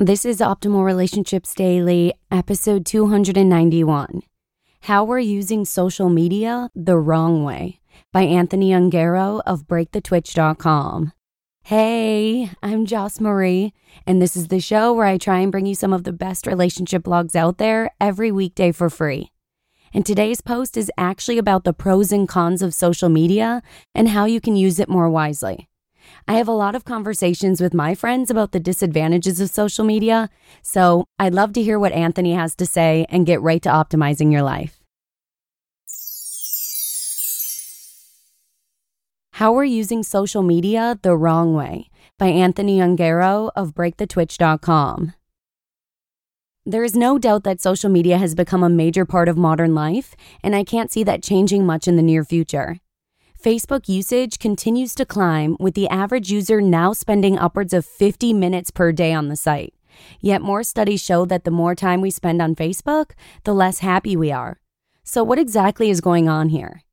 This is Optimal Relationships Daily, episode 291 How We're Using Social Media the Wrong Way by Anthony Ongaro of BreakTheTwitch.com. Hey, I'm Joss Marie, and this is the show where I try and bring you some of the best relationship blogs out there every weekday for free. And today's post is actually about the pros and cons of social media and how you can use it more wisely. I have a lot of conversations with my friends about the disadvantages of social media, so I'd love to hear what Anthony has to say and get right to optimizing your life. How We're Using Social Media the Wrong Way by Anthony Ongaro of BreakTheTwitch.com. There is no doubt that social media has become a major part of modern life, and I can't see that changing much in the near future. Facebook usage continues to climb, with the average user now spending upwards of 50 minutes per day on the site. Yet more studies show that the more time we spend on Facebook, the less happy we are. So, what exactly is going on here?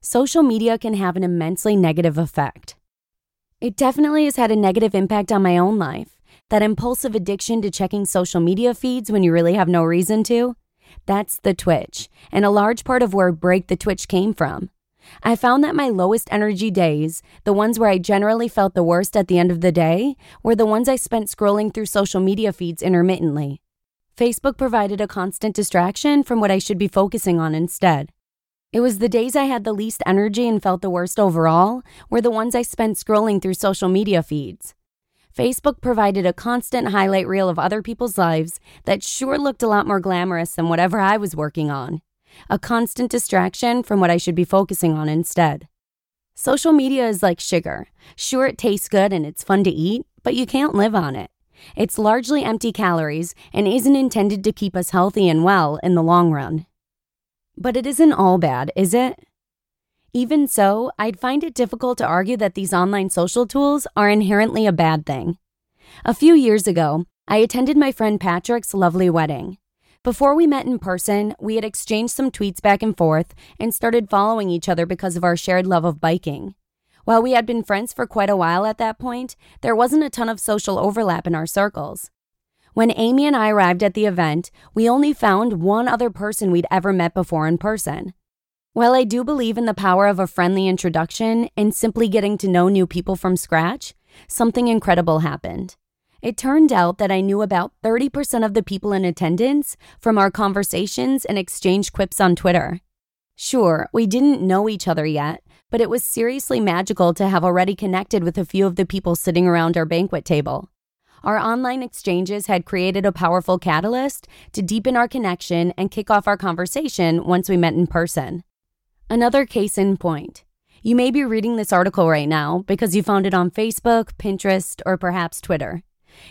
Social media can have an immensely negative effect. It definitely has had a negative impact on my own life. That impulsive addiction to checking social media feeds when you really have no reason to. That's the twitch, and a large part of where Break the Twitch came from. I found that my lowest energy days, the ones where I generally felt the worst at the end of the day, were the ones I spent scrolling through social media feeds intermittently. Facebook provided a constant distraction from what I should be focusing on instead. It was the days I had the least energy and felt the worst overall, were the ones I spent scrolling through social media feeds. Facebook provided a constant highlight reel of other people's lives that sure looked a lot more glamorous than whatever I was working on a constant distraction from what I should be focusing on instead. Social media is like sugar. Sure, it tastes good and it's fun to eat, but you can't live on it. It's largely empty calories and isn't intended to keep us healthy and well in the long run. But it isn't all bad, is it? Even so, I'd find it difficult to argue that these online social tools are inherently a bad thing. A few years ago, I attended my friend Patrick's lovely wedding. Before we met in person, we had exchanged some tweets back and forth and started following each other because of our shared love of biking. While we had been friends for quite a while at that point, there wasn't a ton of social overlap in our circles. When Amy and I arrived at the event, we only found one other person we'd ever met before in person. While I do believe in the power of a friendly introduction and simply getting to know new people from scratch, something incredible happened. It turned out that I knew about 30% of the people in attendance from our conversations and exchange quips on Twitter. Sure, we didn't know each other yet, but it was seriously magical to have already connected with a few of the people sitting around our banquet table. Our online exchanges had created a powerful catalyst to deepen our connection and kick off our conversation once we met in person. Another case in point. You may be reading this article right now because you found it on Facebook, Pinterest, or perhaps Twitter.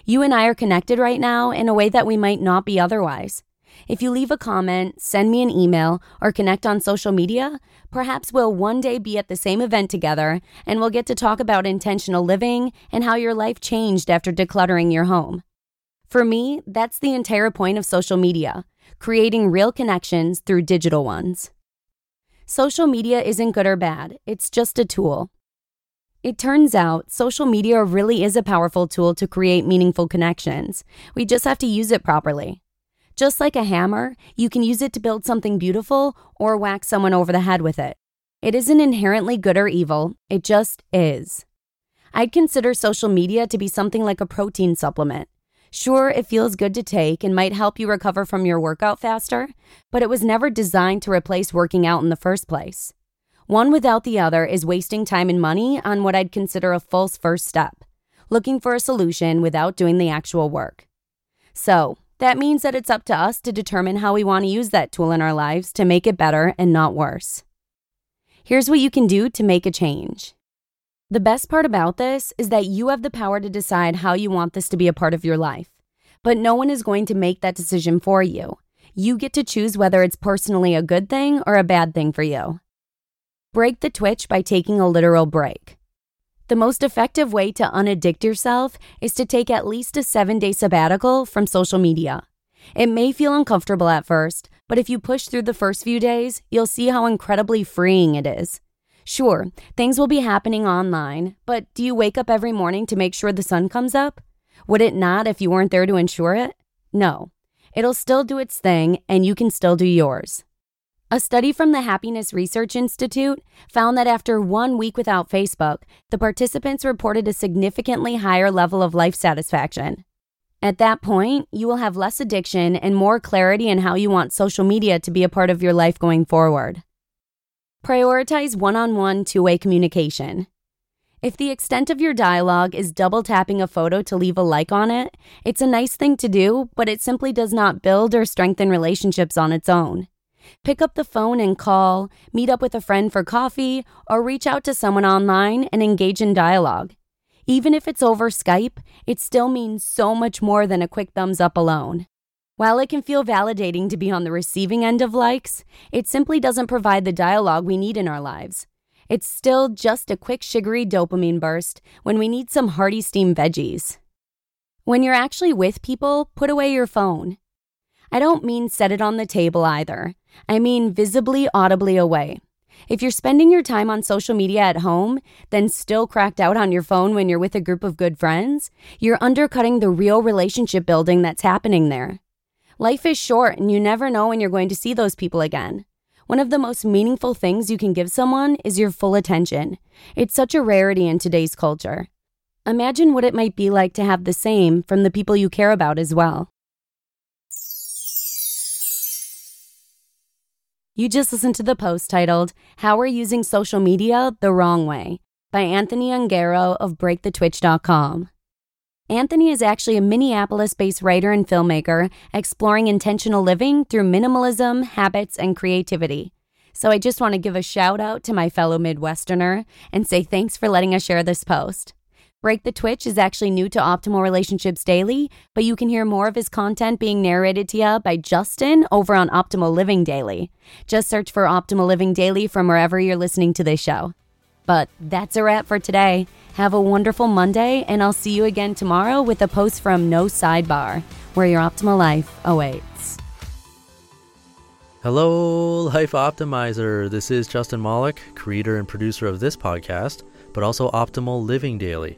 You and I are connected right now in a way that we might not be otherwise. If you leave a comment, send me an email, or connect on social media, perhaps we'll one day be at the same event together and we'll get to talk about intentional living and how your life changed after decluttering your home. For me, that's the entire point of social media creating real connections through digital ones. Social media isn't good or bad, it's just a tool. It turns out social media really is a powerful tool to create meaningful connections. We just have to use it properly. Just like a hammer, you can use it to build something beautiful or whack someone over the head with it. It isn't inherently good or evil, it just is. I'd consider social media to be something like a protein supplement. Sure, it feels good to take and might help you recover from your workout faster, but it was never designed to replace working out in the first place. One without the other is wasting time and money on what I'd consider a false first step, looking for a solution without doing the actual work. So, that means that it's up to us to determine how we want to use that tool in our lives to make it better and not worse. Here's what you can do to make a change. The best part about this is that you have the power to decide how you want this to be a part of your life. But no one is going to make that decision for you. You get to choose whether it's personally a good thing or a bad thing for you. Break the twitch by taking a literal break. The most effective way to unaddict yourself is to take at least a seven day sabbatical from social media. It may feel uncomfortable at first, but if you push through the first few days, you'll see how incredibly freeing it is. Sure, things will be happening online, but do you wake up every morning to make sure the sun comes up? Would it not if you weren't there to ensure it? No. It'll still do its thing, and you can still do yours. A study from the Happiness Research Institute found that after one week without Facebook, the participants reported a significantly higher level of life satisfaction. At that point, you will have less addiction and more clarity in how you want social media to be a part of your life going forward. Prioritize one on one two way communication. If the extent of your dialogue is double tapping a photo to leave a like on it, it's a nice thing to do, but it simply does not build or strengthen relationships on its own. Pick up the phone and call, meet up with a friend for coffee, or reach out to someone online and engage in dialogue. Even if it's over Skype, it still means so much more than a quick thumbs up alone. While it can feel validating to be on the receiving end of likes, it simply doesn't provide the dialogue we need in our lives. It's still just a quick sugary dopamine burst when we need some hearty steamed veggies. When you're actually with people, put away your phone. I don't mean set it on the table either. I mean visibly, audibly away. If you're spending your time on social media at home, then still cracked out on your phone when you're with a group of good friends, you're undercutting the real relationship building that's happening there. Life is short and you never know when you're going to see those people again. One of the most meaningful things you can give someone is your full attention. It's such a rarity in today's culture. Imagine what it might be like to have the same from the people you care about as well. You just listened to the post titled, How We're Using Social Media the Wrong Way by Anthony Ongaro of BreakTheTwitch.com. Anthony is actually a Minneapolis based writer and filmmaker exploring intentional living through minimalism, habits, and creativity. So I just want to give a shout out to my fellow Midwesterner and say thanks for letting us share this post. Break the Twitch is actually new to Optimal Relationships Daily, but you can hear more of his content being narrated to you by Justin over on Optimal Living Daily. Just search for Optimal Living Daily from wherever you're listening to this show. But that's a wrap for today. Have a wonderful Monday, and I'll see you again tomorrow with a post from No Sidebar, where your optimal life awaits. Hello, Life Optimizer. This is Justin Malik, creator and producer of this podcast, but also Optimal Living Daily,